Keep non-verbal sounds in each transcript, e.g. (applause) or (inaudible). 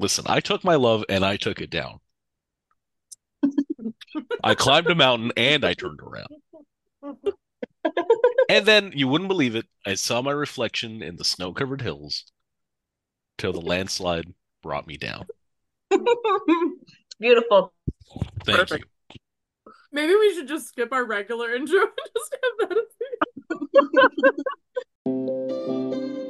Listen, I took my love and I took it down. I climbed a mountain and I turned around. And then you wouldn't believe it. I saw my reflection in the snow covered hills till the landslide brought me down. Beautiful. Thank Perfect. you. Maybe we should just skip our regular intro and just have that as (laughs)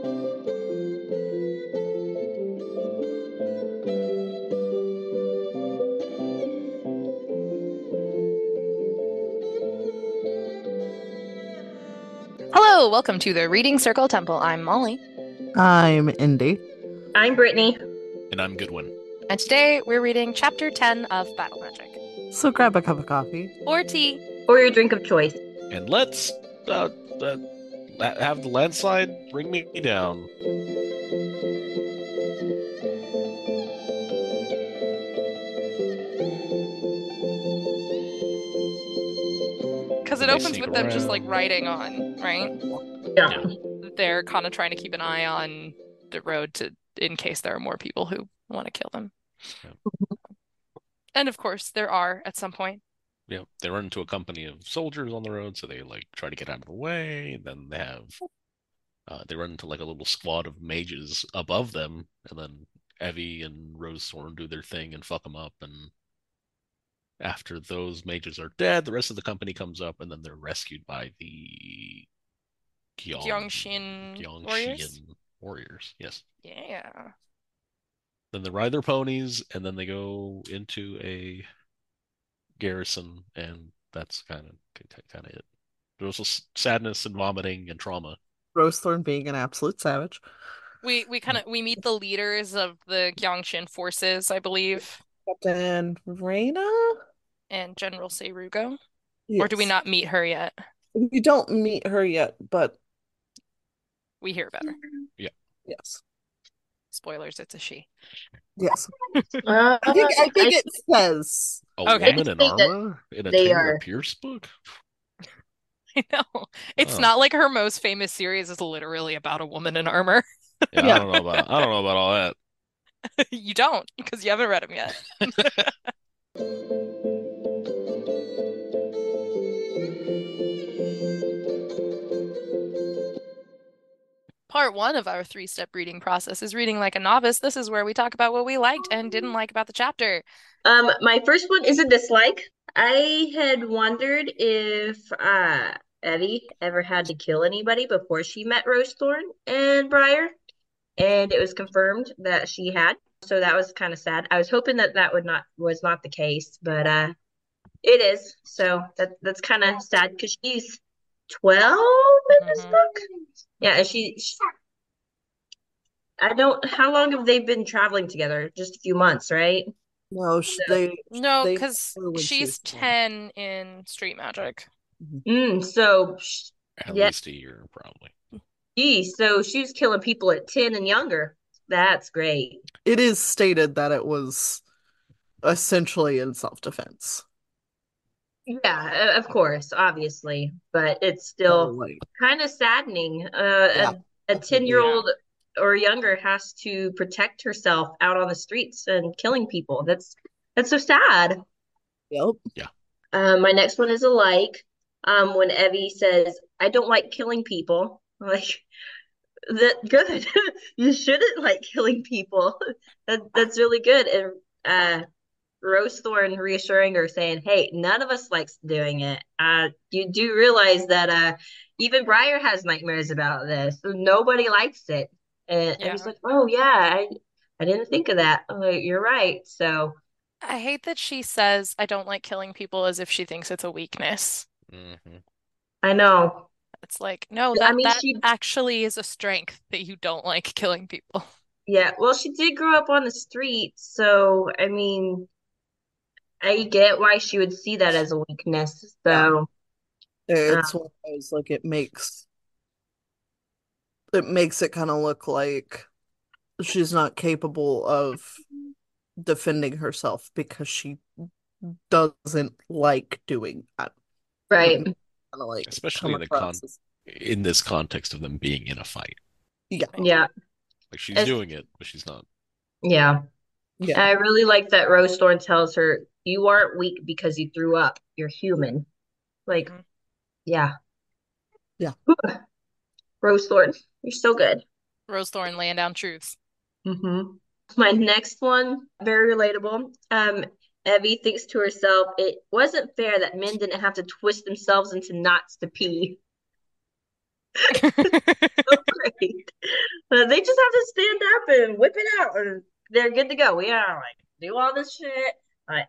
Hello, welcome to the Reading Circle Temple. I'm Molly, I'm ND. I'm Britni. And I'm Goodwin. and today we're reading Chapter 10 of Battle Magic. So grab a cup of coffee. Or tea. Or your drink of choice. And let's uh, uh, have the landslide bring me down. Because it opens sneak with them just like riding on, right? Yeah. They're kind of trying to keep an eye on the road to in case there are more people who want to kill them. (laughs) And of course, there are at some point. Yeah, they run into a company of soldiers on the road, so they like try to get out of the way. Then they have, uh, they run into like a little squad of mages above them, and then Evvy and Rosethorn do their thing and fuck them up. And after those mages are dead, the rest of the company comes up, and then they're rescued by the Gyeong- Gyeongshin warriors? Gyeongshin warriors. Yes. Yeah. Then they ride their ponies, and then they go into a garrison, and that's kind of kind of it. There's also sadness and vomiting and trauma. Rosethorn being an absolute savage. We we kind of we meet the leaders of the Gyeongshin forces, I believe, Captain Reina? And General Seirugo. Or do we not meet her yet? We don't meet her yet, but We hear about her. Yeah. Yes. Spoilers, it's a she. Yes. (laughs) Uh, I think I think I- it says A Okay. woman in armor in a Taylor are- Pierce book. (laughs) I know. It's Oh. not like her most famous series is literally about a woman in armor. Yeah, Yeah. I don't know (laughs) about I don't know about all that. you don't, because you haven't read them yet. Part one of our three step reading process is reading like a novice. This is where we talk about what we liked and didn't like about the chapter. Um, my first one is a dislike. I had wondered if uh Evvy ever had to kill anybody before she met Rosethorn and Briar, and it was confirmed that she had. So that was kind of sad. I was hoping that that would not was not the case, but uh, it is. So that that's kind of sad because she's 12 in this Mhm. book. Yeah, and she, she I don't how long have they been traveling together? Just a few months, right? no, sh- they No, because know when she's she's born. 10 in Street Magic. Mm, so At Yeah. least a year, probably. Geez, so she was killing people at 10 and younger. That's great. it is stated that it was essentially in self-defense. Yeah, of course, obviously, but it's still like kind of saddening. Uh, Yeah, a, a 10 year old or younger has to protect herself out on the streets and killing people. That's that's so sad. yep. Um, my next one is a like. Um, when Evvy says, "I don't like killing people," like (laughs) that good. (laughs) You shouldn't like killing people. (laughs) That that's really good. And uh, Rosethorn reassuring her, saying, "Hey, none of us likes doing it. Uh, you do realize that uh, even Briar has nightmares about this. Nobody likes it." And Yeah. Evvy's like, "Oh yeah, I I didn't think of that. Oh, you're right." So. I hate that she says, I don't like killing people as if she thinks it's a weakness. hmm I know. It's like, no, I that, mean, that she- actually is a strength that you don't like killing people. Yeah, well, she did grow up on the street, so I mean, I get why she would see that as a weakness. So, uh, It's one of those like it makes it makes it kind of look like she's not capable of defending herself because she doesn't like doing that. right. Kind of like Especially in the con- as- In this context of them being in a fight, yeah. Yeah, like she's As- doing it, but she's not. yeah. Yeah. I really like that Rosethorn tells her, "You aren't weak because you threw up. You're human." Like, Mhm. yeah, Yeah. Rosethorn, you're so good. Rosethorn laying down truths. hmm My next one, very relatable. Um, Evie thinks to herself, it wasn't fair that men didn't have to twist themselves into knots to pee. (laughs) So great. Uh, they just have to stand up and whip it out, and they're good to go. We are like do all this shit, like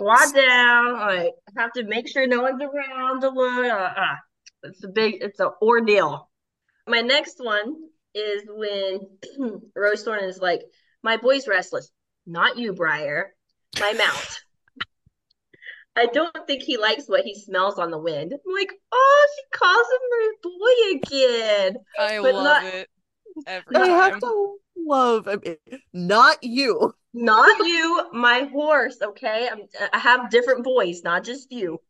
squat down, like have to make sure no one's around to look. Uh, uh, it's a big, it's an ordeal. My next one is when (clears throat) Rosethorn is like, "My boy's restless, not you, Briar. My mount." I don't think he likes what he smells on the wind. I'm like, oh, she calls him her boy again. I But love not- it every I have to love, I mean, not you. Not you, my horse. Okay, I'm, I have different boys, not just you.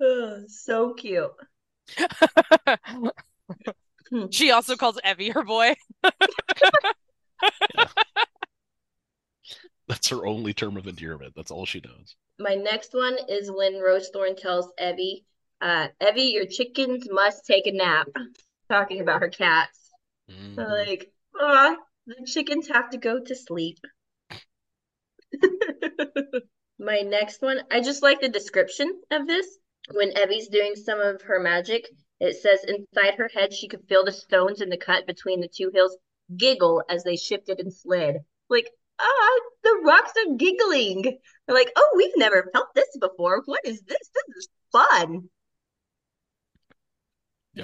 Oh, (laughs) (sighs) so cute. (laughs) she also calls Evvy her boy. (laughs) That's her only term of endearment. That's all she knows. My next one is when Rosethorn tells Evie, uh, Evvy, your chickens must take a nap. Talking about her cats. Mhm. Like, ah, the chickens have to go to sleep. (laughs) My next one, I just like the description of this. When Evvy's doing some of her magic, it says inside her head she could feel the stones in the cut between the two hills giggle as they shifted and slid. Like, ah, the rocks are giggling. They're like, oh, we've never felt this before. What is this? This is fun.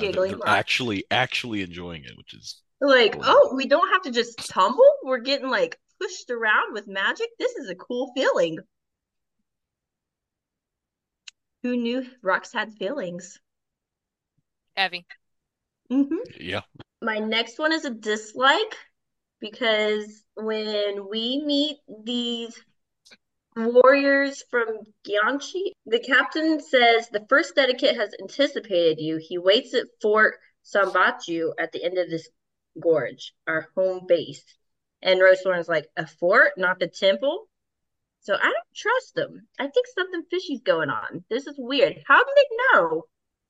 Yeah, they're, they're actually actually enjoying it, which is Like, Cool. oh, we don't have to just tumble. We're getting like pushed around with magic. This is a cool feeling. Who knew rocks had feelings? Evvy. hmm yeah. My next one is a dislike because when we meet these warriors from Gyongxe, the captain says the first dedicate has anticipated you. He waits at Fort Sambachu at the end of this gorge, our home base. And Rosethorn's like, a fort, not the temple? So I don't trust them. I think something fishy's going on. This is weird. How do they know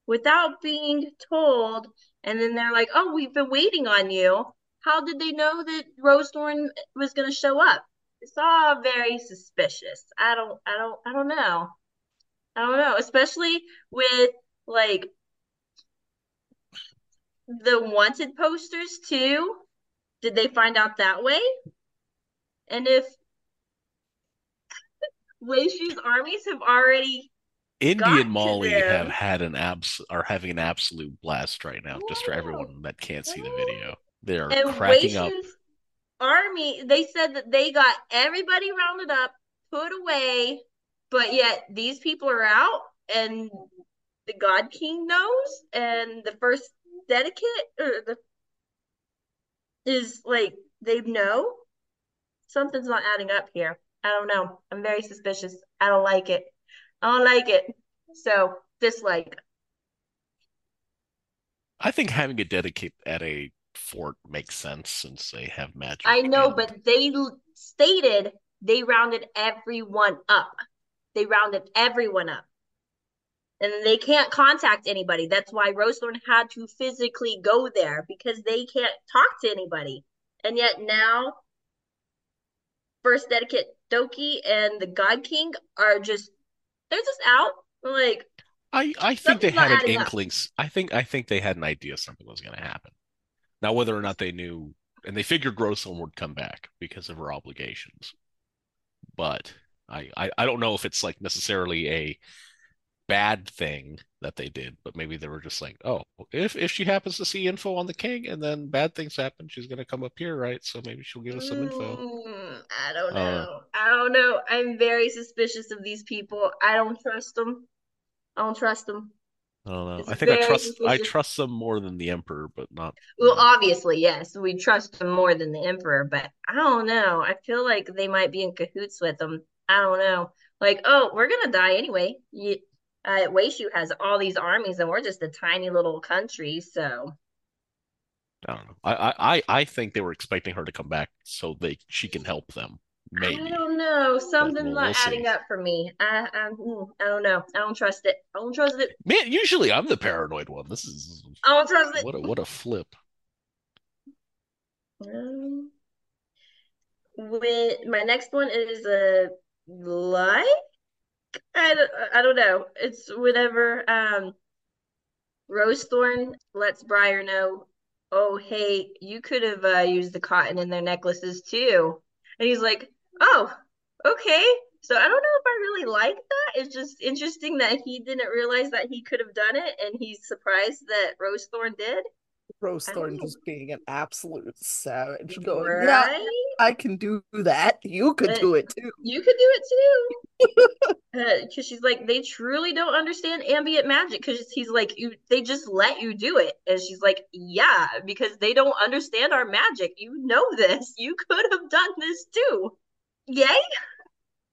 without being told? And then they're like, oh, we've been waiting on you. How did they know that Rosethorn was going to show up? It's all very suspicious. I don't, I don't, I don't know. I don't know, especially with like the wanted posters too. Did they find out that way? And if Weishu's armies have already Indian Molly have had an abs are having an absolute blast right now, just for everyone that can't see the video. They are and cracking up. Army, they said that they got everybody rounded up, put away, but yet these people are out and the God King knows, and the first dedicate or the is like they know something's not adding up here. I don't know. I'm very suspicious. I don't like it. I don't like it. So dislike. I think having a dedicate at a fort makes sense since they have magic. I know, and- but they stated they rounded everyone up. They rounded everyone up. And they can't contact anybody. That's why Rosethorn had to physically go there because they can't talk to anybody. And yet now, First Dedicate Doki and the God King are just, they're just out. Like, I I think they had an up. inkling. I think I think they had an idea something was going to happen. Now, whether or not they knew, and they figured Rosethorn would come back because of her obligations, but I, I I don't know if it's like necessarily a bad thing that they did, but maybe they were just like, oh, if if she happens to see info on the king and then bad things happen, she's going to come up here, right? So maybe she'll give us some info. Mm, I don't Uh, know. I don't know. I'm very suspicious of these people. I don't trust them. I don't trust them. I don't know. It's I think I trust I trust them more than the emperor, but not. Well, obviously, yes, we trust them more than the Emperor, but I don't know. I feel like they might be in cahoots with them. I don't know. Like, oh, we're gonna die anyway. You, uh, Weishu has all these armies, and we're just a tiny little country, so I don't know. I I I think they were expecting her to come back so they she can help them. Maybe. I don't know. Something's we'll- not adding up for me. I, I, mm, I don't know. I don't trust it. I don't trust it. Man, usually I'm the paranoid one. This is I don't trust it. what a what a flip. Um, with my next one is a like I don't, I don't know. It's whatever. Um, Rosethorn lets Briar know, oh hey, you could have uh, used the cotton in their necklaces too, and he's like, oh, okay. So I don't know if I really like that. It's just interesting that he didn't realize that he could have done it, and he's surprised that Rosethorn did. Rosethorn just being an absolute savage, going, "Yeah, I can do that. You could Uh, do it too." You could do it too. (laughs) Because she's like, they truly don't understand ambient magic. Because he's like, you, they just let you do it, and she's like, yeah, because they don't understand our magic. You know this. You could have done this too. Yay!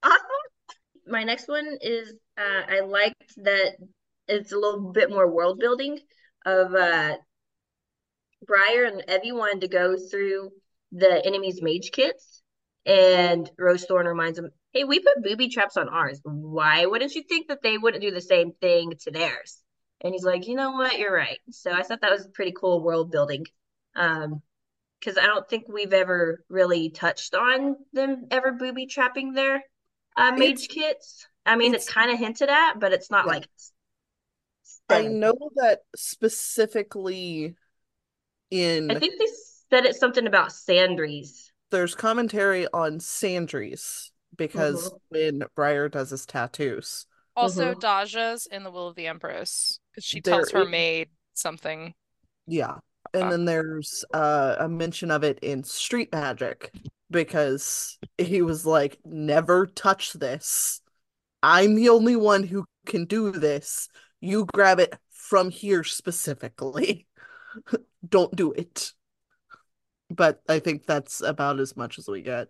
Awesome. My next one is, uh, I liked that it's a little bit more world building of uh, Briar and Evvy wanted to go through the enemy's mage kits. And Rosethorn reminds them, hey, we put booby traps on ours. Why wouldn't you think that they wouldn't do the same thing to theirs? And he's like, you know what? You're right. So I thought that was pretty cool world building. Um, because I don't think we've ever really touched on them ever booby trapping their uh, mage It's- kits. I mean, it's, it's- kind of hinted at, but it's not Yeah. like. I know that specifically in I think they said it's something about Sandry's. there's commentary on Sandry's because Mhm. when Briar does his tattoos, Also, Mhm. Daja's in The Will of the Empress because she There tells her is- maid something. yeah. And Uh. then there's uh, a mention of it in Street Magic because he was like, never touch this. I'm the only one who can do this. You grab it from here specifically. (laughs) Don't do it. But I think that's about as much as we get.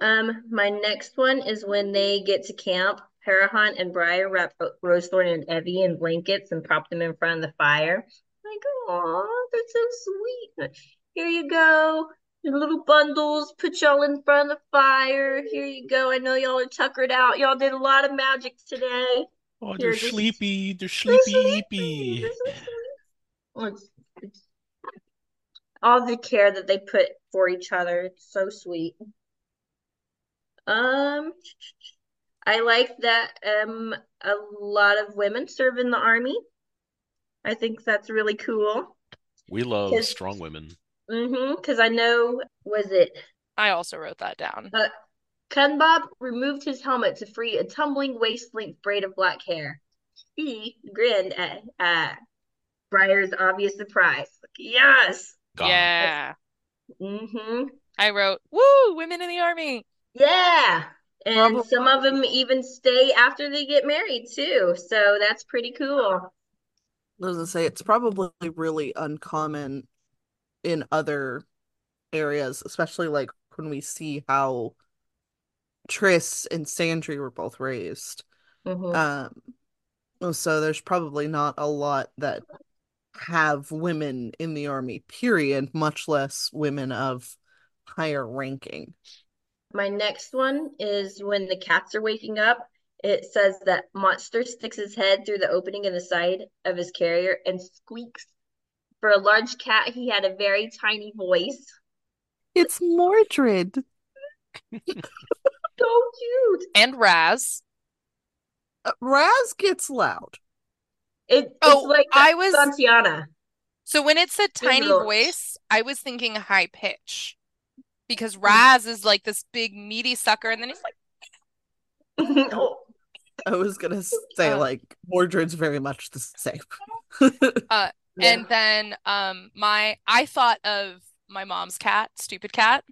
Um, my next one is when they get to camp. Parahan and Briar wrap Rosethorn and Evvy in blankets and prop them in front of the fire. Like, oh, they're so sweet. Here you go. Your little bundles. Put y'all in front of the fire. Here you go. I know y'all are tuckered out. Y'all did a lot of magic today. Oh, Here, they're just- sleepy. They're They're sleepy. sleepy. They're so it's, it's all the care that they put for each other. It's so sweet. Um, I like that um a lot of women serve in the army. I think that's really cool. We love Yes. strong women. Mm-hmm. Because I know, was it I also wrote that down. Kunbob removed his helmet to free a tumbling waist-length braid of black hair. He grinned at uh, Briar's obvious surprise. Like, yes. Gone. Yeah. Mm-hmm. I wrote, woo, women in the army. Yeah. And Probably- some of them even stay after they get married too. So that's pretty cool. I was gonna say it's probably really uncommon in other areas, especially like when we see how Triss and Sandry were both raised. Mhm. Um, so there's probably not a lot that have women in the army, period, much less women of higher ranking. My next one is when the cats are waking up. It says that Monster sticks his head through the opening in the side of his carrier and squeaks. For a large cat, he had a very tiny voice. It's Mordred. So cute. And Raz. Uh, Raz gets loud. It, it's Oh, like I was Santiana. so when it said tiny little- voice, I was thinking high pitch. Because Raz is like this big meaty sucker, and then he's like, (laughs) Oh, I was gonna say Uh, like Mordred's very much the same. (laughs) yeah. and then um my I thought of my mom's cat, Stupid Cat.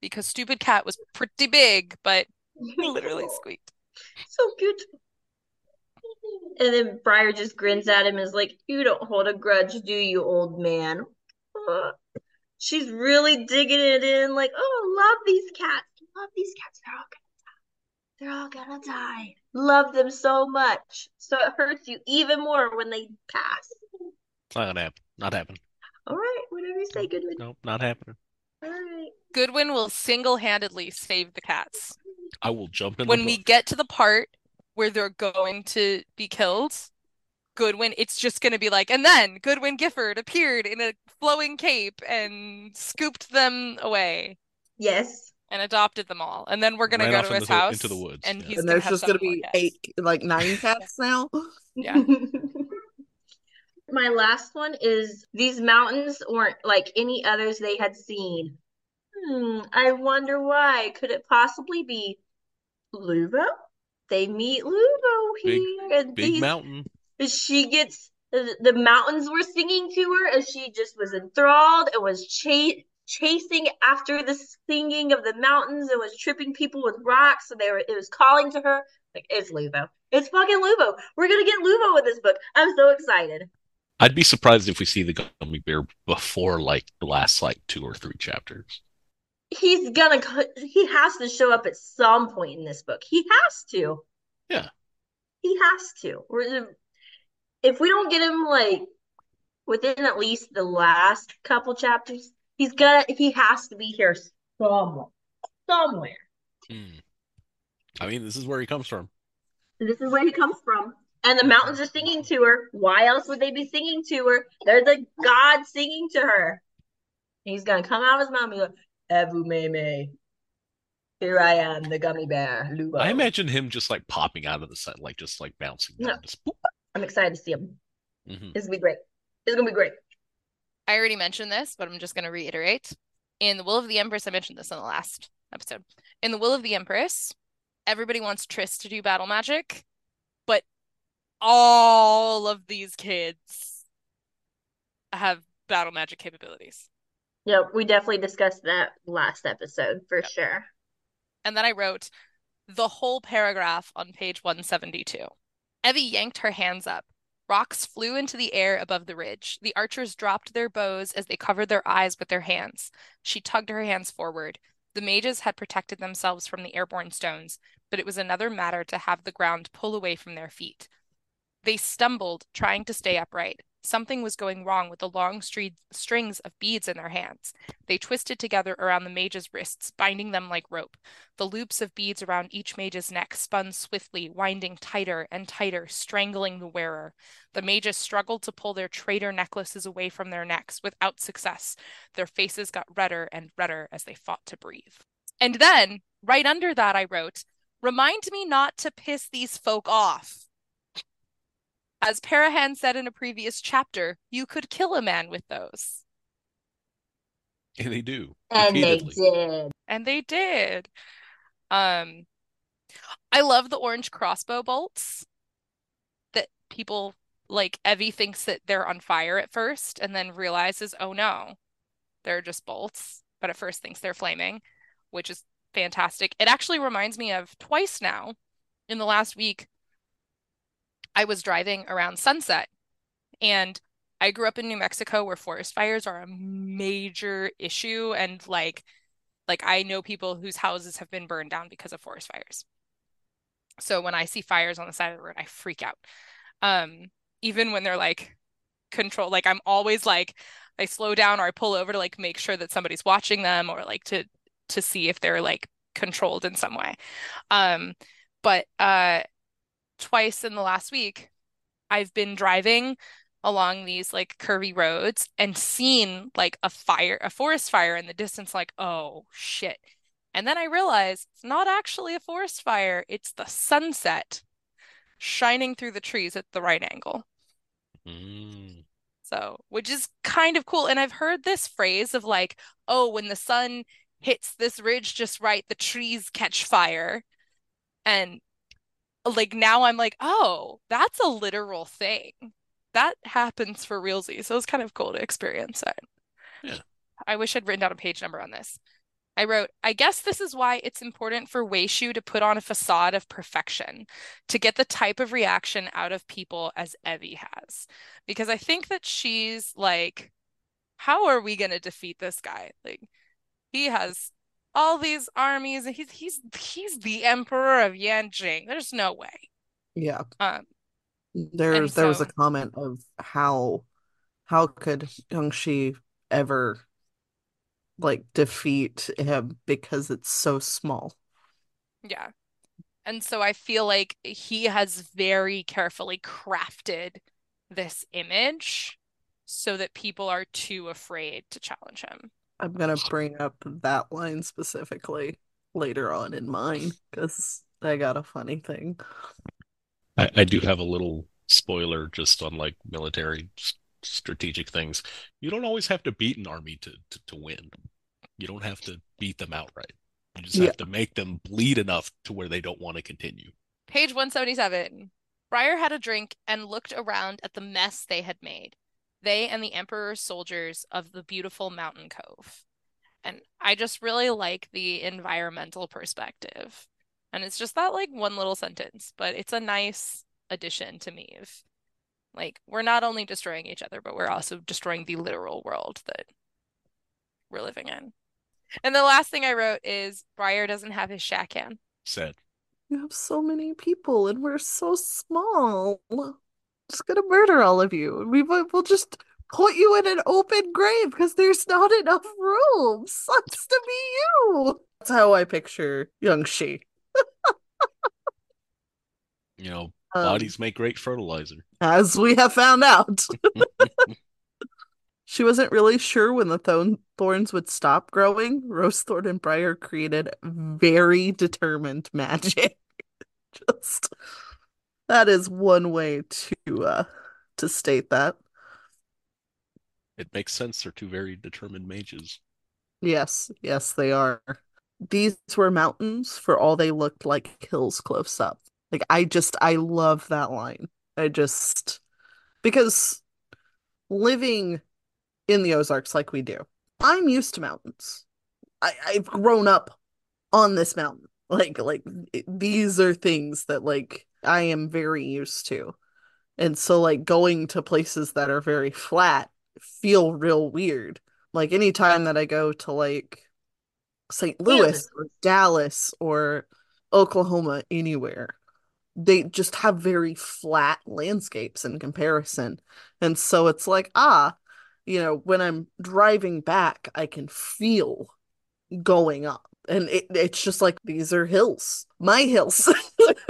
Because Stupid Cat was pretty big, but (laughs) literally (laughs) squeaked. So cute. And then Briar just grins at him and is like, You don't hold a grudge, do you, old man? Uh, she's really digging it in, like, Oh, love these cats. Love these cats. They're all gonna die. They're all gonna die. Love them so much. So it hurts you even more when they pass. It's not gonna happen. Not happen. All right, whatever you say, Goodwin. Nope, not happening. All right. Goodwin will single-handedly save the cats. I will jump in When the we get to the part where they're going to be killed, Goodwin, it's just going to be like, and then Goodwin Gifford appeared in a flowing cape and scooped them away Yes. And adopted them all. And then we're going to Ran go to his the- house into the woods, and yeah. he's and going there's to have just gonna be eight, like nine (laughs) cats now. Yeah. My last one is these mountains weren't like any others they had seen. Hmm, I wonder why. Could it possibly be Luvo? They meet Luvo Big- here, and Big these mountain. she gets the, the mountains were singing to her and she just was enthralled and was cha- chasing after the singing of the mountains and was tripping people with rocks. So they were it was calling to her. Like it's Luvo. It's fucking Luvo. We're gonna get Luvo in this book. I'm so excited. I'd be surprised if we see the gummy bear before like the last like two or three chapters. he's gonna he has to show up at some point in this book. He has to. Yeah. he has to. We're- if we don't get him like within at least the last couple chapters he's gonna he has to be here somewhere somewhere Hmm. I mean, this is where he comes from. this is where he comes from and the mountains are singing to her why else would they be singing to her they're the gods singing to her he's gonna come out of his mouth and like Evu Meme. Here I am, the gummy bear. I imagine him just like popping out of the sun, like just like bouncing No. Just. I'm excited to see him. Mhm. It's gonna be great. It's gonna be great. I already mentioned this, but I'm just going to reiterate. In The Will of the Empress, I mentioned this in the last episode. In The Will of the Empress, everybody wants Triss to do battle magic, but all of these kids have battle magic capabilities. Yeah, we definitely discussed that last episode for Yep. sure. And then I wrote the whole paragraph on page 172. Evvy yanked her hands up. Rocks flew into the air above the ridge. The archers dropped their bows as they covered their eyes with their hands. She tugged her hands forward. The mages had protected themselves from the airborne stones, but it was another matter to have the ground pull away from their feet. They stumbled, trying to stay upright. Something was going wrong with the long strings of beads in their hands. They twisted together around the mage's wrists, binding them like rope. The loops of beads around each mage's neck spun swiftly, winding tighter and tighter, strangling the wearer. The mages struggled to pull their traitor necklaces away from their necks without success. Their faces got redder and redder as they fought to breathe. And then, right under that, I wrote, Remind me not to piss these folk off. As Parahan said in a previous chapter, you could kill a man with those. And they do. And they did. And they did. Um, I love the orange crossbow bolts that people like Evvy thinks that they're on fire at first and then realizes, oh no, they're just bolts, but at first thinks they're flaming, which is fantastic. It actually reminds me of twice now in the last week. I was driving around Sunset and I grew up in New Mexico where forest fires are a major issue and like like I know people whose houses have been burned down because of forest fires. So when I see fires on the side of the road, I freak out. Um, even when they're like control, like I'm always like I slow down or I pull over to like make sure that somebody's watching them or like to to see if they're like controlled in some way. Um, but uh twice in the last week, I've been driving along these like curvy roads and seen like a fire, a forest fire in the distance, like, oh shit. And then I realized it's not actually a forest fire, it's the sunset shining through the trees at the right angle. Mm. So, which is kind of cool. And I've heard this phrase of like, oh, when the sun hits this ridge just right, the trees catch fire. And like now I'm like, oh, that's a literal thing. That happens for realsy. So it's kind of cool to experience that. Yeah. I wish I'd written down a page number on this. I wrote, I guess this is why it's important for Weishu to put on a facade of perfection, to get the type of reaction out of people as Evvy has. Because I think that she's like, how are we going to defeat this guy? Like, he has all these armies and he's he's he's the emperor of Yanjing. There's no way. Yeah. Um There's there was a comment of how how could Gyongxe ever like defeat him because it's so small? Yeah. And so I feel like he has very carefully crafted this image so that people are too afraid to challenge him. I'm gonna bring up that line specifically later on in mine because I got a funny thing. I, I do have a little spoiler just on like military s- strategic things. You don't always have to beat an army to, to, to win. You don't have to beat them outright. You just Yeah. have to make them bleed enough to where they don't want to continue. Page 177. Briar had a drink and looked around at the mess they had made. They and the Emperor's soldiers of the beautiful mountain cove. And I just really like the environmental perspective. And it's just that like one little sentence, but it's a nice addition to Meve. Like, we're not only destroying each other, but we're also destroying the literal world that we're living in. And the last thing I wrote is Briar doesn't have his shakkan. Said. You have so many people and we're so small. Just gonna murder all of you. We will we'll just put you in an open grave because there's not enough room. Sucks to be you. That's how I picture young she. You know, Um, bodies make great fertilizer. as we have found out. (laughs) she wasn't really sure when the thorn- thorns would stop growing. Rosethorn and Briar created very determined magic. (laughs) Just that is one way to uh to state that. It makes sense. They're two very determined mages. Yes, yes, they are. These were mountains for all they looked like hills close up. Like I just I love that line. I just because living in the Ozarks like we do, I'm used to mountains. I, I've grown up on this mountain. Like like these are things that like I am very used to. And so like going to places that are very flat feel real weird. Like anytime that I go to like St. Louis Kansas. or Dallas or Oklahoma, anywhere, they just have very flat landscapes in comparison. And so it's like, ah, you know, when I'm driving back, I can feel going up. And it, it's just like these are hills, my hills. (laughs)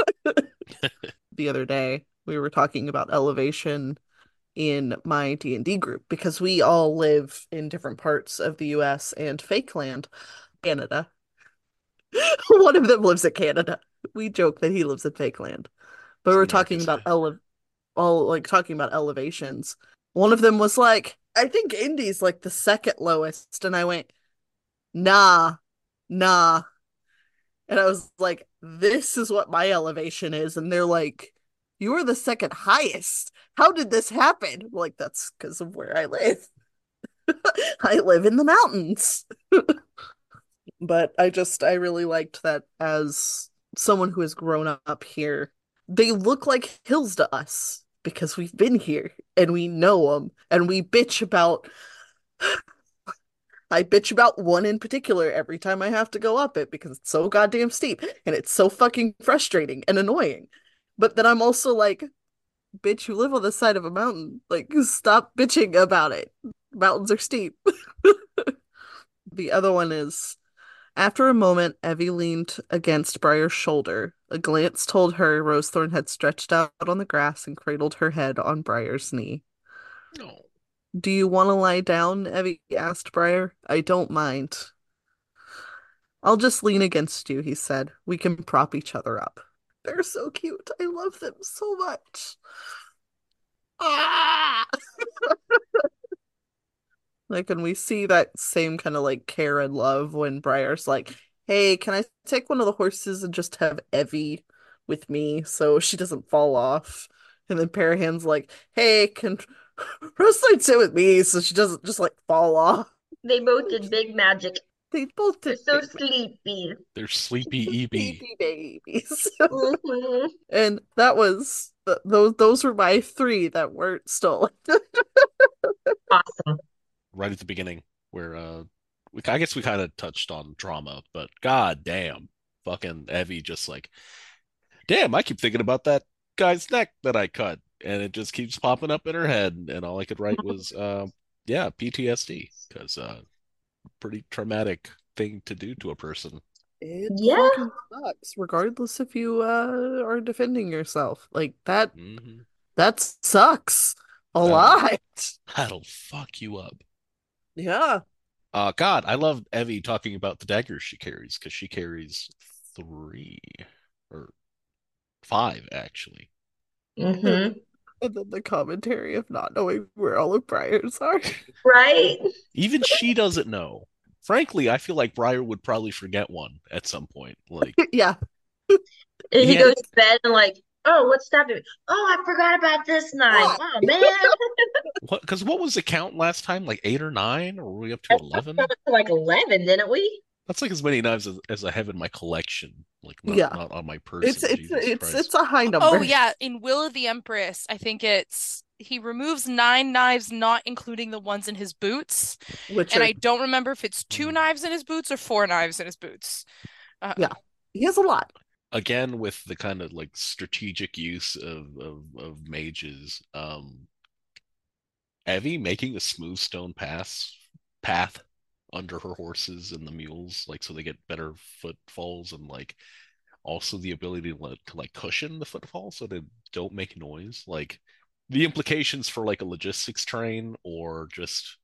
(laughs) the other day, we were talking about elevation in my D&D group because we all live in different parts of the US and fake land, Canada. (laughs) One of them lives in Canada. We joke that he lives in fake land. But It's we're talking America's about ele all like talking about elevations. One of them was like, I think ND's like the second lowest. And I went, nah, nah. And I was like, this is what my elevation is. And they're like, you are the second highest. How did this happen? I'm like, that's because of where I live. (laughs) I live in the mountains. (laughs) but I just, I really liked that as someone who has grown up here. They look like hills to us because we've been here and we know them and we bitch about. I bitch about one in particular every time I have to go up it because it's so goddamn steep and it's so fucking frustrating and annoying. But then I'm also like, bitch, you live on the side of a mountain. Like, stop bitching about it. Mountains are steep. (laughs) the other one is after a moment, Evvy leaned against Briar's shoulder. A glance told her Rosethorn had stretched out on the grass and cradled her head on Briar's knee. No. Do you want to lie down? Evvy asked Briar. I don't mind. I'll just lean against you, he said. We can prop each other up. They're so cute. I love them so much. Ah! (laughs) like and we see that same kind of like care and love when Briar's like, hey, can I take one of the horses and just have Evvy with me so she doesn't fall off? And then Parahan's like, hey, can Rosethorn sit with me so she doesn't just like fall off? They both did (laughs) big magic. They both They're so big sleepy. They're sleepy EB. baby babies. (laughs) Mhm. and that was th- those those were my three that weren't stolen. (laughs) Awesome. right at the beginning where uh we I guess we kind of touched on drama, but god damn, fucking Evvy just like damn, I keep thinking about that guy's neck that I cut and it just keeps popping up in her head. And all I could write was, uh, (laughs) yeah, PTSD, because uh, pretty traumatic thing to do to a person. It Yeah. fucking sucks, regardless if you uh are defending yourself. Like that hmm that sucks a That- lot. That'll fuck you up. Yeah. Uh, God, I love Evvy talking about the daggers she carries because she carries three or five actually. hmm And then the commentary of not knowing where all of Briar's are. (laughs) Right? Even she doesn't know. Frankly, I feel like Briar would probably forget one at some point. Like, (laughs) yeah. And he Yeah. goes to bed and like, oh, what's stopping me? Oh, I forgot about this night. Oh man. (laughs) what? Because what was the count last time? Like eight or nine, or were we up to eleven? like eleven, didn't we? That's like as many knives as, as I have in my collection. Like, not, Yeah. not on my person. It's it's Jesus it's Christ. it's a high number. Oh yeah, in Will of the Empress, I think it's he removes nine knives, not including the ones in his boots. Which And are, I don't remember if it's two Mm. knives in his boots or four knives in his boots. Uh, Yeah. he has a lot. again with the kind of like strategic use of of, of mages um Evvy making a smooth stone pass path under her horses and the mules like so they get better footfalls and like also the ability to, like- to like cushion the footfall so they don't make noise. Like the implications for like a logistics train or just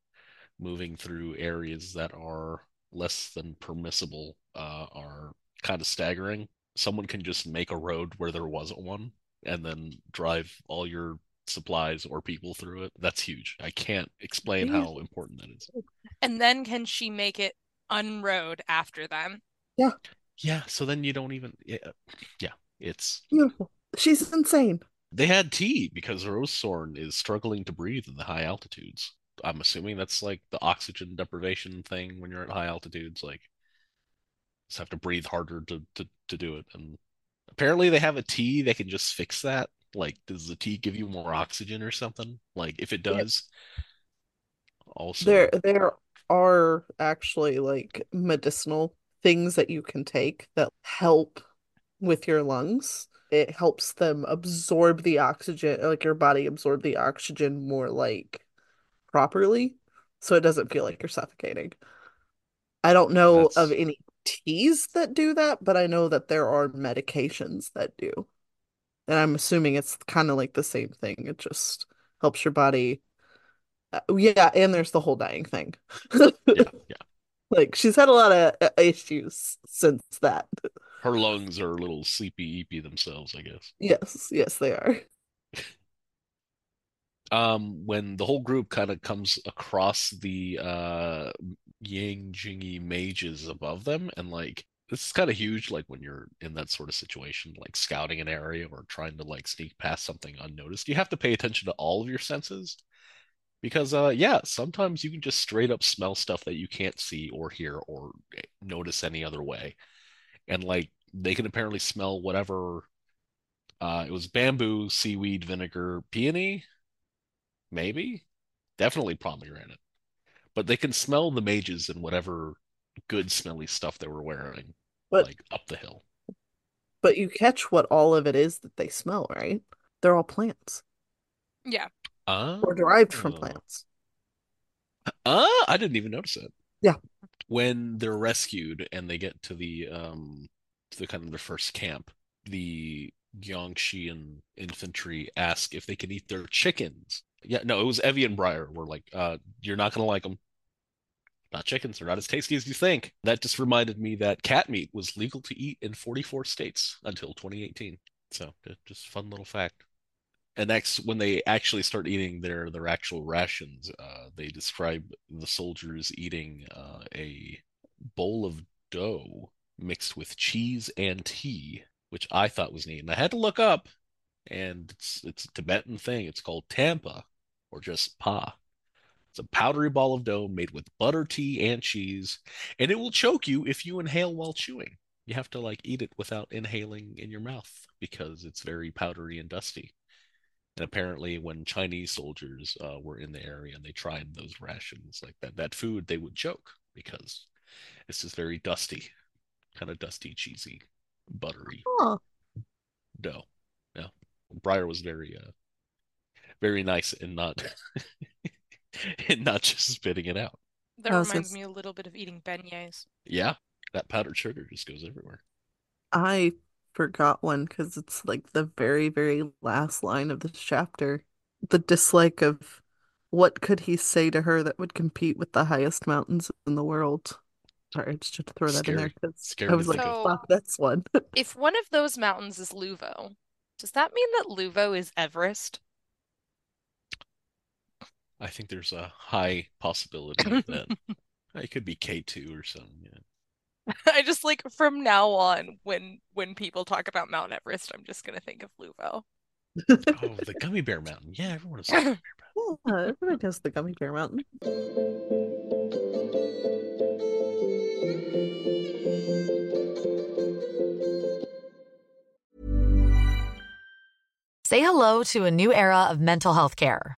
moving through areas that are less than permissible uh, are kind of staggering. Someone can just make a road where there wasn't one and then drive all your supplies or people through it. That's huge. I can't explain how important that is. And then can she make it unroad after them? Yeah, Yeah. so then you don't even yeah, yeah it's Beautiful. She's insane. they had tea because Rosethorn is struggling to breathe in the high altitudes. I'm assuming that's like the oxygen deprivation thing when you're at high altitudes, like just have to breathe harder to to, to do it. And apparently they have a tea that can just fix that. Like, does the tea give you more oxygen or something? Like, if it Yeah. does, also There there are actually like medicinal things that you can take that help with your lungs. It helps them absorb the oxygen, like your body absorb the oxygen more like properly, so it doesn't feel like you're suffocating. I don't know of any teas that do that, but I know that there are medications that do. And I'm assuming it's kind of like the same thing. It just helps your body. Uh, yeah, and there's the whole dying thing. yeah, (laughs) yeah. Like she's had a lot of uh, issues since that. Her lungs are a little sleepy eepy themselves, I guess. Yes, yes, they are. um when the whole group kind of comes across the uh yang jingy mages above them and like this is kind of huge like when you're in that sort of situation like scouting an area or trying to like sneak past something unnoticed you have to pay attention to all of your senses because uh yeah sometimes you can just straight up smell stuff that you can't see or hear or eh, notice any other way and like they can apparently smell whatever uh it was bamboo seaweed vinegar peony? Maybe? Definitely pomegranate. But they can smell the mages and whatever good smelly stuff they were wearing But like up the hill but you catch what all of it is that they smell, right? They're all plants Yeah. uh, or derived from plants. uh i didn't even notice it Yeah. when they're rescued and they get to the um to the kind of their first camp the Gyeongshian infantry ask if they can eat their chickens yeah no it was Evvy and Briar were like uh you're not gonna like them not chickens. They're not as tasty as you think. That just reminded me that cat meat was legal to eat in 44 states until 2018. So just fun little fact. And next, when they actually start eating their their actual rations, uh, they describe the soldiers eating uh, a bowl of dough mixed with cheese and tea, which I thought was neat. And I had to look up, and it's it's a Tibetan thing. It's called tsampa, or just pa. It's a powdery ball of dough made with butter, tea, and cheese, and it will choke you if you inhale while chewing. You have to like eat it without inhaling in your mouth because it's very powdery and dusty. And apparently, when Chinese soldiers uh, were in the area and they tried those rations, like that, that food, they would choke because it's just very dusty, kind of dusty, cheesy, buttery Huh. dough. Yeah, Briar was very uh, very nice and not (laughs) (laughs) and not just spitting it out. That oh, I reminds gonna me a little bit of eating beignets. Yeah, that powdered sugar just goes everywhere. I forgot one because it's like the very, very last line of this chapter. The dislike of what could he say to her that would compete with the highest mountains in the world? Sorry, I just had to throw that in there Scary. because Scary I was like. So- fuck, that's one. (laughs) If one of those mountains is Luvo, does that mean that Luvo is Everest? I think there's a high possibility that (laughs) it could be K2 or something. Yeah. (laughs) I just like from now on, when when people talk about Mount Everest, I'm just gonna think of Luvo. Oh, the Gummy Bear Mountain. Yeah, everyone has the (laughs) Gummy Bear Mountain. Yeah, everybody knows the Gummy Bear Mountain. Say hello to a new era of mental health care.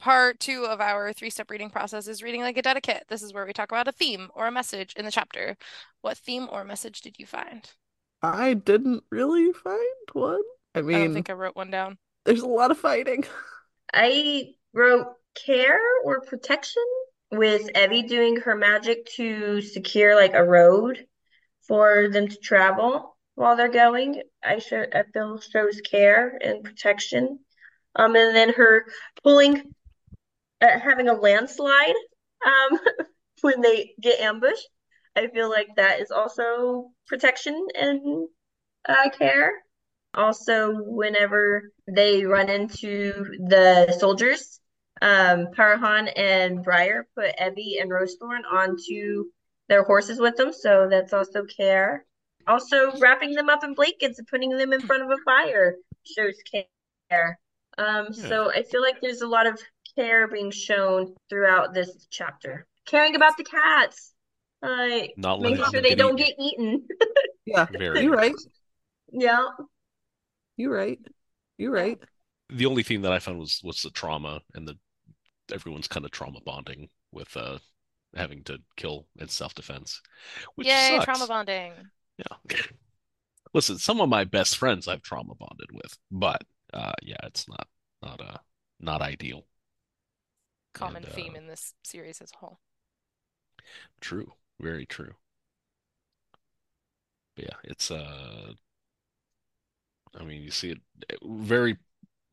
Part two of our three-step reading process is reading like a dedicate. This is where we talk about a theme or a message in the chapter. What theme or message did you find? I didn't really find one. I mean, I don't think I wrote one down. there's a lot of fighting. (laughs) I wrote care or protection with Evvy doing her magic to secure like a road for them to travel while they're going. I show I feel shows care and protection. Um, and then her pulling, uh, having a landslide, um, (laughs) when they get ambushed. I feel like that is also protection and uh, care. Also, whenever they run into the soldiers, um, Parahan and Briar put Evvy and Rosethorn onto their horses with them, so that's also care. Also, wrapping them up in blankets and putting them in front of a fire shows care. Um, so I feel like there's a lot of care being shown throughout this chapter. Caring about the cats, uh, Not making sure they get don't eaten. get eaten. Yeah, (laughs) Very you're right. Yeah. You're right. You're right. The only thing that I found was was the trauma and the everyone's kind of trauma bonding with uh having to kill in self-defense, which Yay, sucks. trauma bonding. Yeah. (laughs) Listen, some of my best friends I've trauma bonded with, but uh yeah, it's not not uh not ideal. Common And, uh, theme in this series as a whole. True. Very true. But yeah, it's uh I mean, you see it very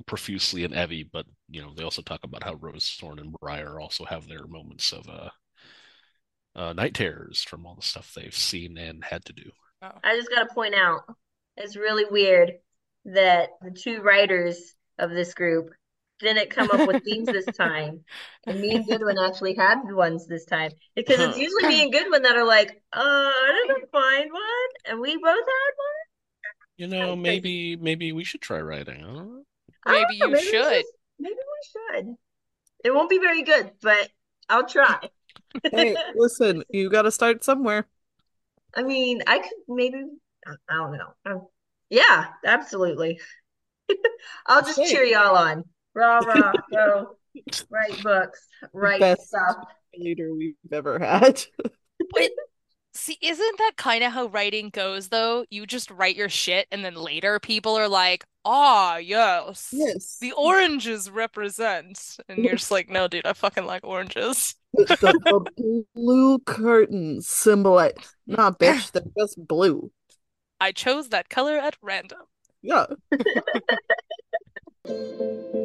profusely in Evvy, but you know, they also talk about how Rosethorn and Briar also have their moments of uh uh night terrors from all the stuff they've seen and had to do. Oh. I just gotta point out, it's really weird that the two writers of this group didn't come up with themes this (laughs) time. And me and Goodwin actually had ones this time. Because it's usually me and Goodwin that are like, uh, I didn't find one. And we both had one. You know, maybe maybe we should try writing. Huh? one. I don't Maybe know, you maybe we should. Maybe we should. It won't be very good, but I'll try. Hey, listen, (laughs) you got to start somewhere. I mean, I could maybe, I I don't know. Um, yeah, absolutely. (laughs) I'll just Okay. cheer y'all on. Rah, rah, go. Write books, write Best stuff. leader we've ever had. Wait, see, isn't that kind of how writing goes, though? You just write your shit, and then later people are like, ah, yes, Yes. the oranges represent. And you're just like, no, dude, I fucking like oranges. The, the, the blue curtains symbolize. Nah, (laughs) bitch, they're just blue. I chose that color at random. Yeah. (laughs)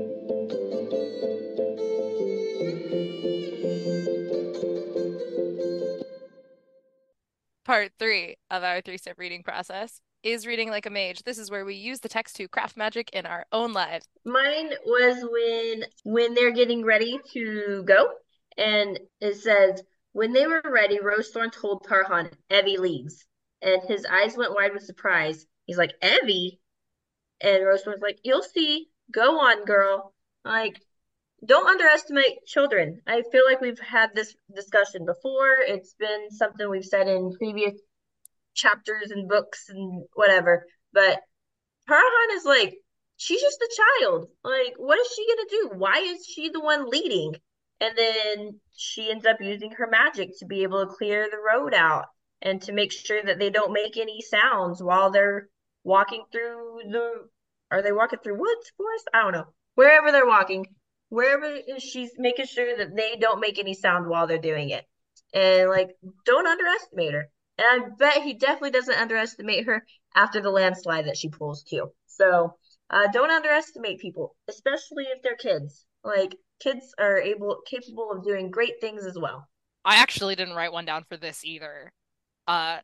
part three of our three step reading process is reading like a mage. This is where we use the text to craft magic in our own lives. Mine was when when they're getting ready to go, and it says when they were ready, Rosethorn told Tarhan, "Evvy leaves," and his eyes went wide with surprise. He's like, "Evvy," and Rosethorn's like, "You'll see. Go on, girl." Like, don't underestimate children. I feel like we've had this discussion before. It's been something we've said in previous chapters and books and whatever. But Tarhan is like, she's just a child. Like, what is she gonna do? Why is she the one leading? And then she ends up using her magic to be able to clear the road out and to make sure that they don't make any sounds while they're walking through the are they walking through woods, forest? I don't know. Wherever they're walking, wherever she's making sure that they don't make any sound while they're doing it. And like, don't underestimate her. And I bet he definitely doesn't underestimate her after the landslide that she pulls too. So uh, don't underestimate people, especially if they're kids. Like kids are able capable of doing great things as well. I actually didn't write one down for this either. Uh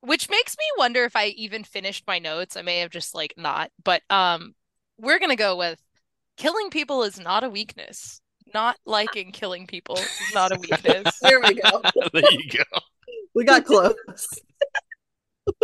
which makes me wonder if I even finished my notes. I may have just like not, but um we're to go with killing people is not a weakness. Not liking killing people is not a weakness. (laughs) There we go. (laughs) there you go. We got close. (laughs)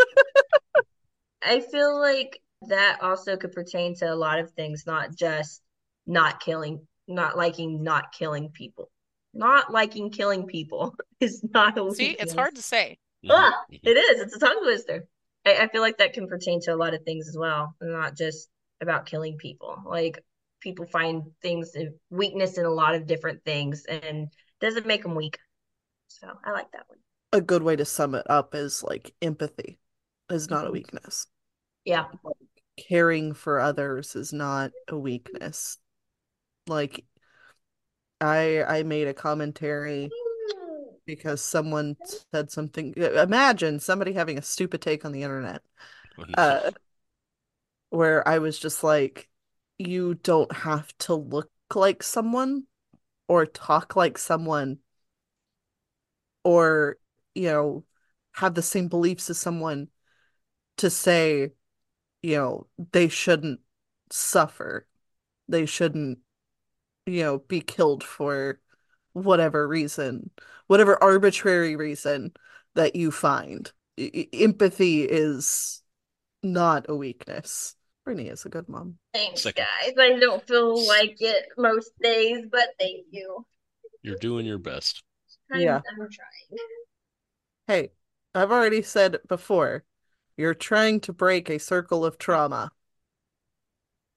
I feel like that also could pertain to a lot of things, not just not killing, not liking not killing people. Not liking killing people is not a See, it's hard to say. Ah, it is. It's a tongue twister. I, I feel like that can pertain to a lot of things as well, not just about killing people. Like people find things weakness in a lot of different things, and doesn't make them weak. So I like that one. A good way to sum it up is like empathy is not a Mhm. weakness. Yeah. Caring for others is not a weakness. Like I I made a commentary because someone said something. Imagine somebody having a stupid take on the internet. uh where I was just like, you don't have to look like someone or talk like someone or, you know, have the same beliefs as someone to say, you know, they shouldn't suffer. They shouldn't, you know, be killed for whatever reason, whatever arbitrary reason that you find. Empathy is not a weakness. Britni is a good mom. Thanks, Second. guys. I don't feel like it most days, but thank you. You're doing your best. I'm, Yeah. I'm trying. Hey, I've already said before, you're trying to break a circle of trauma.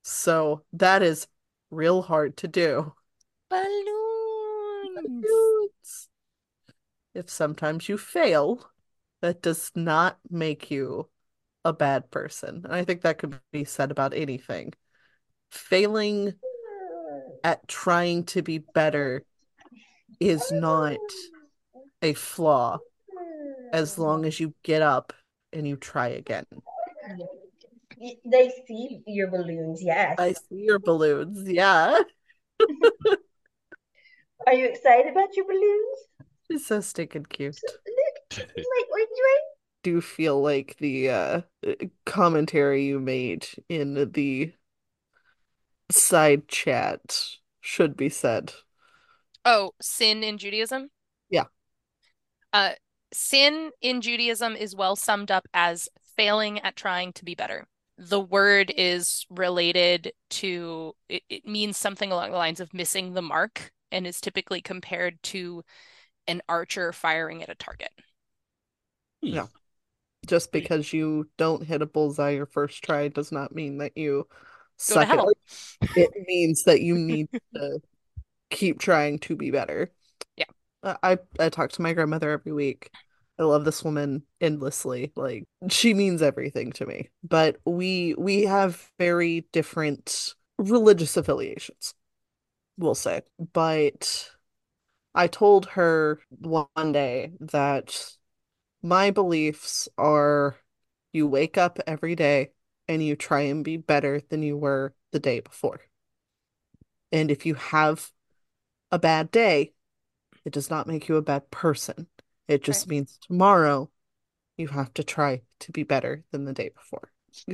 So that is real hard to do. Balloons. If sometimes you fail, that does not make you a bad person. And I think that could be said about anything. Failing at trying to be better is not a flaw as long as you get up and you try again. They see your balloons, yes. I see your balloons. Yeah. Are you excited about your balloons? She's so stinking cute. Look, like we're doing. Do feel like the uh commentary you made in the side chat should be said. Oh, sin in Judaism? Yeah. Uh, sin in Judaism is well summed up as failing at trying to be better. The word is related to, it, it means something along the lines of missing the mark and is typically compared to an archer firing at a target. Yeah. Just because you don't hit a bullseye your first try does not mean that you Go suck it. It (laughs) means that you need (laughs) to keep trying to be better. Yeah. I I talk to my grandmother every week. I love this woman endlessly. Like she means everything to me. But we we have very different religious affiliations, we'll say. But I told her one day that my beliefs are you wake up every day and you try and be better than you were the day before. And if you have a bad day, it does not make you a bad person. It just means tomorrow You have to try to be better than the day before.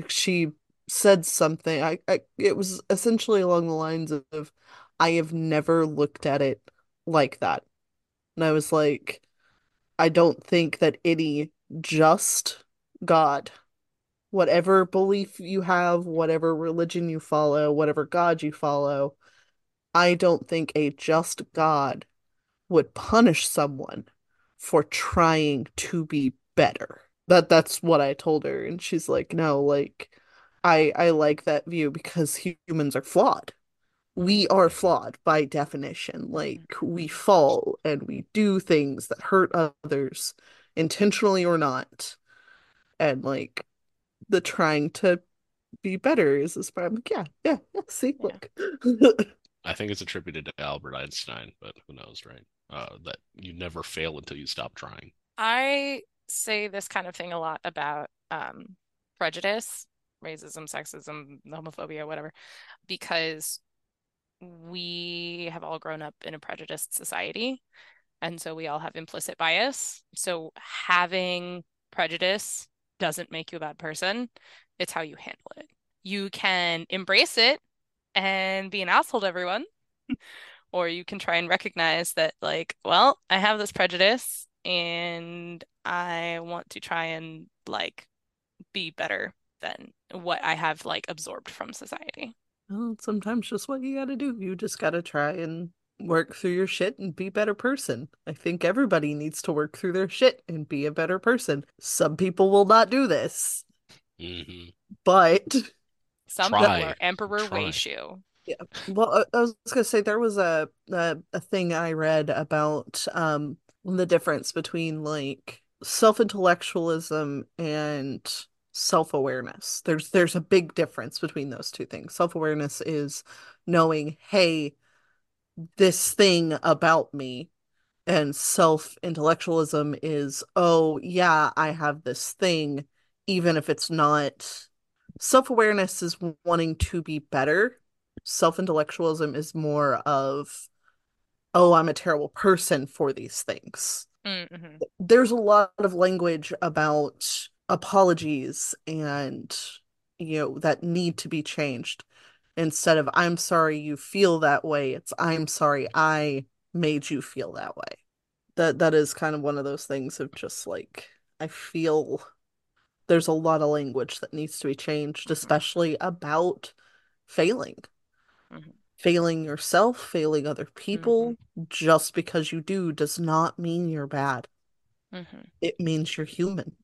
She said something. I, I it was essentially along the lines of, I have never looked at it like that. And I was like, I don't think that any just God, whatever belief you have, whatever religion you follow, whatever God you follow, I don't think a just God would punish someone for trying to be better. That that's what I told her and she's like, "No, like I I like that view because humans are flawed. We are flawed by definition. Like we fall and we do things that hurt others intentionally or not. And like the trying to be better is this part. I'm like, yeah, yeah, yeah, see, look. (laughs) I think it's attributed to Albert Einstein, but who knows, right? Uh, that you never fail until you stop trying. I say this kind of thing a lot about um, prejudice, racism, sexism, homophobia, whatever, because we have all grown up in a prejudiced society. And so we all have implicit bias. So having prejudice doesn't make you a bad person, it's how you handle it. You can embrace it and be an asshole to everyone. (laughs) or you can try and recognize that, like, well, I have this prejudice and I want to try and like be better than what I have like absorbed from society. Well, sometimes just what you gotta do. You just gotta try and work through your shit and be a better person. I think everybody needs to work through their shit and be a better person. Some people will not do this. Mm-hmm. But some Try. people are emperor Try. ratio. Yeah. Well, I, I was gonna say there was a, a a thing I read about um the difference between like self-intellectualism and self-awareness. There's there's a big difference between those two things. Self-awareness is knowing, hey, this thing about me, and self-intellectualism is, oh yeah, I have this thing, even if it's not. Self-awareness is wanting to be better self-intellectualism is more of oh i'm a terrible person for these things Mm-hmm. there's a lot of language about apologies and you know that need to be changed instead of i'm sorry you feel that way it's i'm sorry i made you feel that way that that is kind of one of those things of just like i feel there's a lot of language that needs to be changed Mhm. especially about failing Mhm. failing yourself failing other people just because you do does not mean you're bad Mm-hmm. it means you're human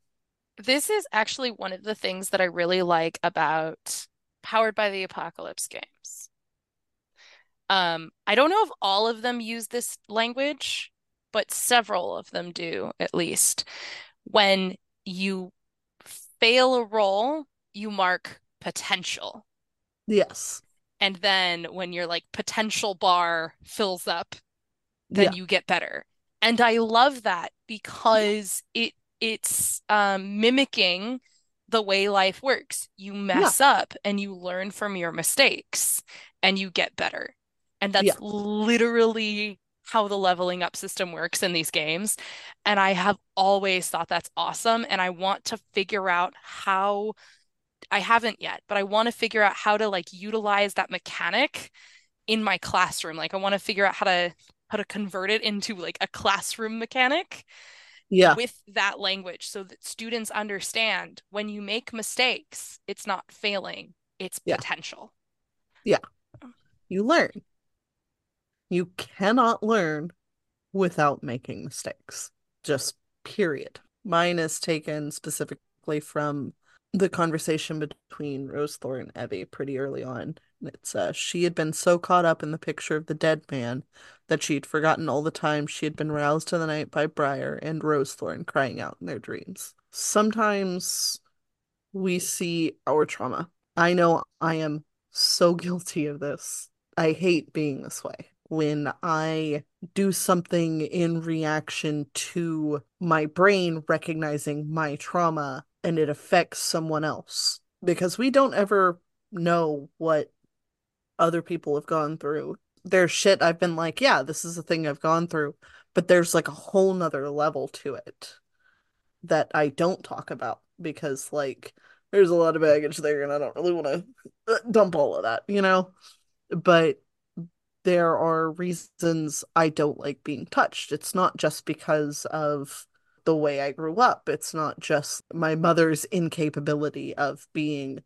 This is actually one of the things that I really like about Powered by the Apocalypse games. Um, I don't know if all of them use this language, but several of them do, at least. When you fail a roll, you mark potential. yes And then when your like potential bar fills up, then yeah you get better. And I love that because it it's um, mimicking the way life works. You mess up and you learn from your mistakes and you get better. And that's Yeah. literally how the leveling up system works in these games. And I have always thought that's awesome. And I want to figure out how I haven't yet, but I want to figure out how to like utilize that mechanic in my classroom. Like I want to figure out how to how to convert it into like a classroom mechanic yeah with that language so that students understand when you make mistakes, it's not failing, it's Yeah. potential. Yeah. Oh. You learn you cannot learn without making mistakes just period mine is taken specifically from the conversation between Rosethorn and Evvy pretty early on. It's uh she had been so caught up in the picture of the dead man that she'd forgotten all the time she had been roused to the night by Briar and Rosethorn crying out in their dreams. Sometimes we see our trauma. I know I am so (laughs) guilty of this. I hate being this way. When I do something in reaction to my brain recognizing my trauma and it affects someone else. Because we don't ever know what other people have gone through. There's shit I've been like, yeah, this is a thing I've gone through, but there's like a whole nother level to it that I don't talk about because like there's a lot of baggage there and I don't really want to uh, dump all of that, you know? But there are reasons I don't like being touched. It's not just because of the way I grew up. It's not just my mother's incapability of being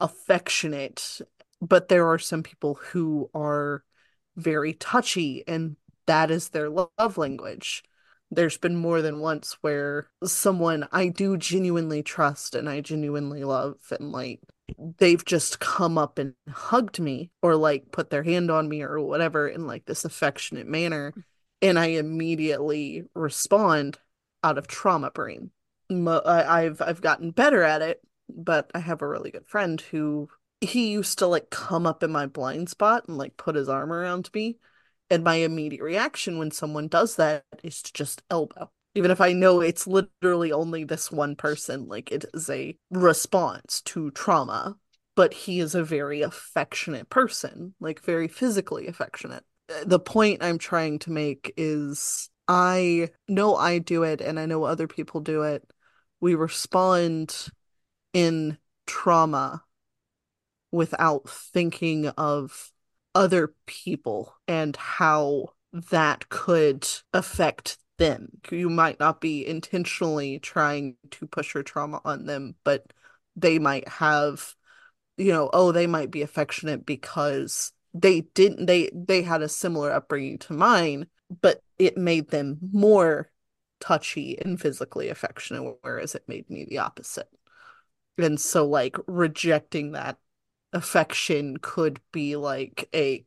affectionate, but there are some people who are very touchy and that is their love language. There's been more than once where someone I do genuinely trust and I genuinely love and like they've just come up and hugged me or like put their hand on me or whatever in like this affectionate manner and I immediately respond out of trauma brain. I've I've gotten better at it, but I have a really good friend who he used to like come up in my blind spot and like put his arm around me. And my immediate reaction when someone does that is to just elbow. Even if I know it's literally only this one person, like it is a response to trauma. But he is a very affectionate person, like very physically affectionate. The point I'm trying to make is I know I do it and I know other people do it. We respond in trauma without thinking of other people and how that could affect them. You might not be intentionally trying to push your trauma on them, but they might have, you know, oh, they might be affectionate because they didn't they they had a similar upbringing to mine, but it made them more touchy and physically affectionate, whereas it made me the opposite. And so like rejecting that affection could be like a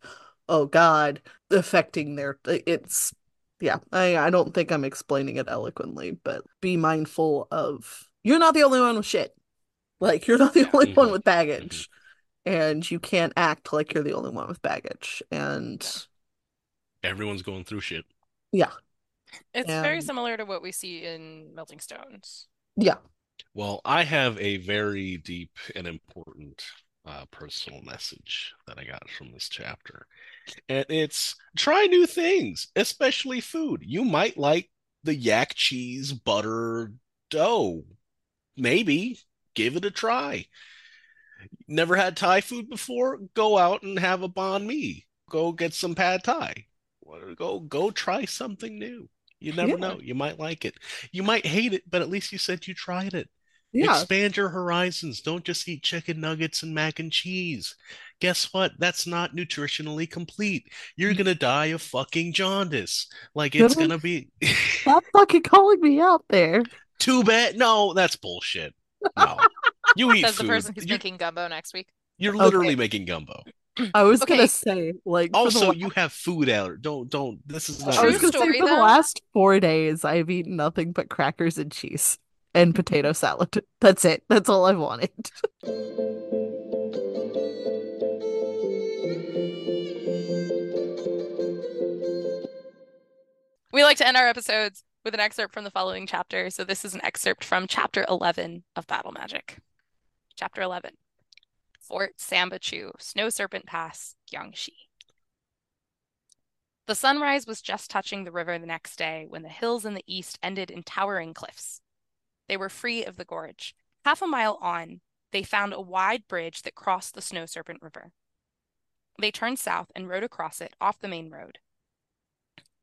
oh god affecting their it's yeah I, I don't think i'm explaining it eloquently but be mindful of you're not the only one with shit. Like you're not the only mm-hmm. one with baggage mm-hmm. and you can't act like you're the only one with baggage and everyone's going through shit. Yeah. It's and... very similar to what we see in melting stones. Yeah. Well i have a very deep and important uh, personal message that I got from this chapter. And it's try new things, especially food. You might like the yak cheese butter dough. Maybe give it a try. Never had Thai food before? Go out and have a banh mi. Go get some pad Thai. Go go try something new. You never yeah. know. You might like it. You might hate it, but at least you said you tried it. Yeah. Expand your horizons. Don't just eat chicken nuggets and mac and cheese. Guess what? That's not nutritionally complete. You're mm. gonna die of fucking jaundice. Like it's gonna be (laughs) Stop fucking calling me out there. Too bad. No, that's bullshit. No. You eat Says food. the person who's you're, making gumbo next week. You're literally okay. making gumbo. I was okay. gonna say, like, also you have food allergy. Don't don't. This is not. I was gonna story, say for though? the last four days, I've eaten nothing but crackers and cheese and potato salad. (laughs) That's it. That's all I wanted. (laughs) we like to end our episodes with an excerpt from the following chapter. So this is an excerpt from chapter 11 of Battle Magic. Chapter 11 Fort Sambachu, Snow Serpent Pass, Gyongxe. The sunrise was just touching the river the next day when the hills in the east ended in towering cliffs. They were free of the gorge. Half a mile on, they found a wide bridge that crossed the Snow Serpent River. They turned south and rode across it off the main road.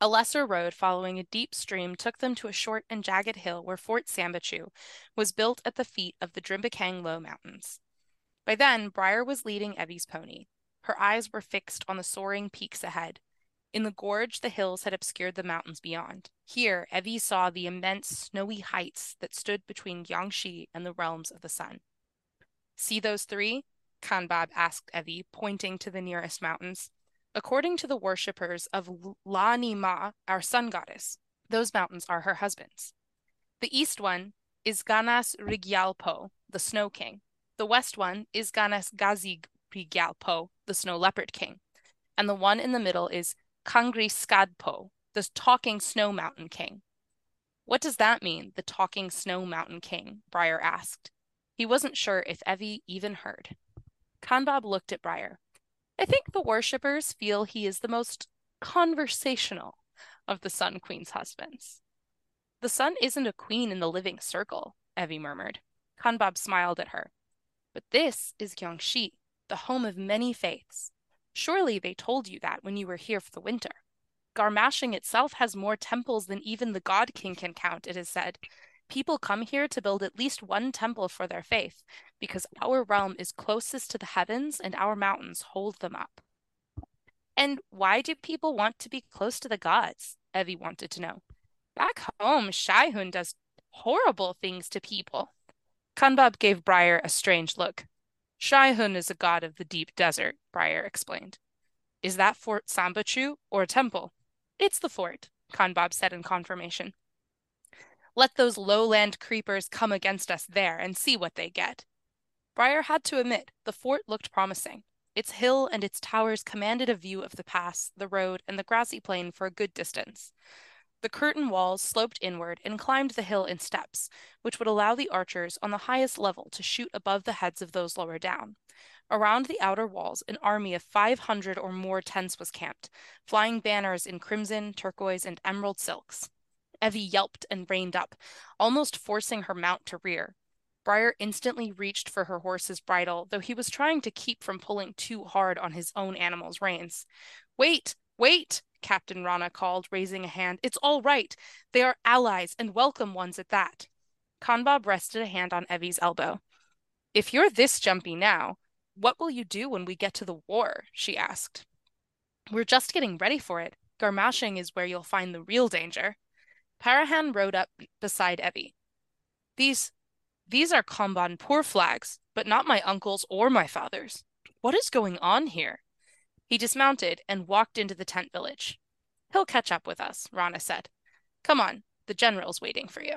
A lesser road following a deep stream took them to a short and jagged hill where Fort Sambachu was built at the feet of the Drimbakang Low Mountains. By then, Briar was leading Evvy's pony. Her eyes were fixed on the soaring peaks ahead. In the gorge, the hills had obscured the mountains beyond. Here, Evvy saw the immense snowy heights that stood between Gyongxe and the realms of the sun. See those three? Kanbab asked Evvy, pointing to the nearest mountains. According to the worshippers of La Ni Ma, our sun goddess, those mountains are her husbands. The east one is Ganas Rigyalpo, the snow king. The west one is Ganas Gazig Rigyalpo, the snow leopard king. And the one in the middle is Kangri Skadpo, the talking snow mountain king. What does that mean, the talking snow mountain king? Briar asked. He wasn't sure if Evvy even heard. Kanbab looked at Briar. I think the worshippers feel he is the most conversational of the Sun Queen's husbands. The sun isn't a queen in the living circle, Evvy murmured. Kanbab smiled at her. But this is Gyongxe, the home of many faiths. Surely they told you that when you were here for the winter. Garmashing itself has more temples than even the God King can count, it is said. People come here to build at least one temple for their faith, because our realm is closest to the heavens and our mountains hold them up. And why do people want to be close to the gods? Evvy wanted to know. Back home, Shaihun does horrible things to people. Kanbab gave Briar a strange look. Shaihun is a god of the deep desert, Briar explained. Is that Fort Sambachu or a temple? It's the fort, Kanbab said in confirmation. Let those lowland creepers come against us there and see what they get. Briar had to admit the fort looked promising. Its hill and its towers commanded a view of the pass, the road, and the grassy plain for a good distance. The curtain walls sloped inward and climbed the hill in steps, which would allow the archers on the highest level to shoot above the heads of those lower down. Around the outer walls, an army of 500 or more tents was camped, flying banners in crimson, turquoise, and emerald silks. Evvy yelped and reined up, almost forcing her mount to rear. Briar instantly reached for her horse's bridle, though he was trying to keep from pulling too hard on his own animal's reins. Wait, wait, Captain Rana called, raising a hand. It's all right. They are allies and welcome ones at that. Kanbab rested a hand on Evvy's elbow. If you're this jumpy now, what will you do when we get to the war? she asked. We're just getting ready for it. Garmashing is where you'll find the real danger. Parahan rode up beside Evvy. These these are Khomban-Pur flags, but not my uncle's or my father's. What is going on here? He dismounted and walked into the tent village. He'll catch up with us, Rana said. Come on, the general's waiting for you.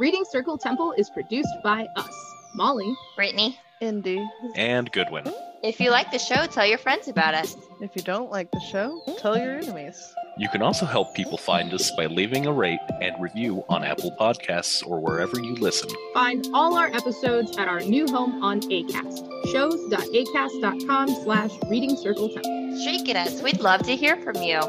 Reading Circle Temple is produced by us, Molly, Britni, ND. And Goodwin. if you like the show, tell your friends about us. If you don't like the show, tell your enemies. You can also help people find us by leaving a rate and review on Apple Podcasts or wherever you listen. Find all our episodes at our new home on ACAST, shows.acast.com slash reading circle temple. Shake it us. We'd love to hear from you.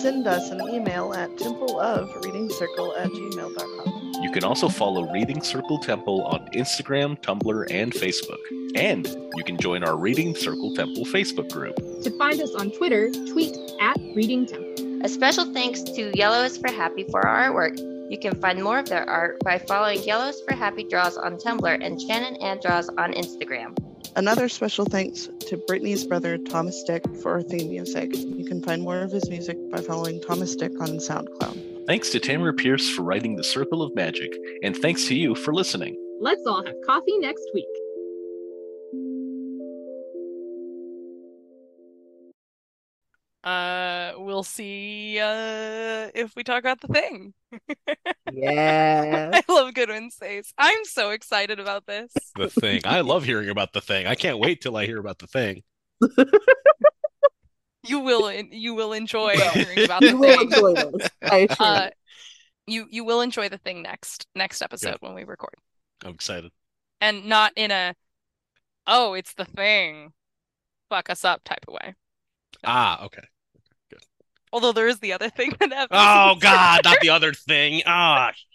Send us an email at templeofreadingcircle at gmail.com. You can also follow Reading Circle Temple on Instagram, Tumblr, and Facebook. And you can join our Reading Circle Temple Facebook group. To find us on Twitter, tweet at reading temple. A special thanks to Yellow is for Happy for our artwork. You can find more of their art by following Yellows for Happy Draws on Tumblr and Shannon and Draws on Instagram. Another special thanks to Britni's brother Thomas Dick for our theme music. You can find more of his music by following Thomas Dick on SoundCloud. Thanks to Tamora Pierce for writing The Circle of Magic, and thanks to you for listening. Let's all have coffee next week. Uh, we'll see uh, if we talk about the thing. Yeah. (laughs) I love Goodwin's face. I'm so excited about this. The thing. I love hearing about the thing. I can't wait till I hear about the thing. (laughs) You will you will enjoy hearing about the you will thing. enjoy this. I (laughs) assure Uh, you. you you will enjoy the thing next next episode Yeah. when we record, I'm excited. and not in a oh it's the thing, fuck us up type of way. Ah, okay. Although there is the other thing (laughs) that happens. Oh God, not the other thing. Ah, shit.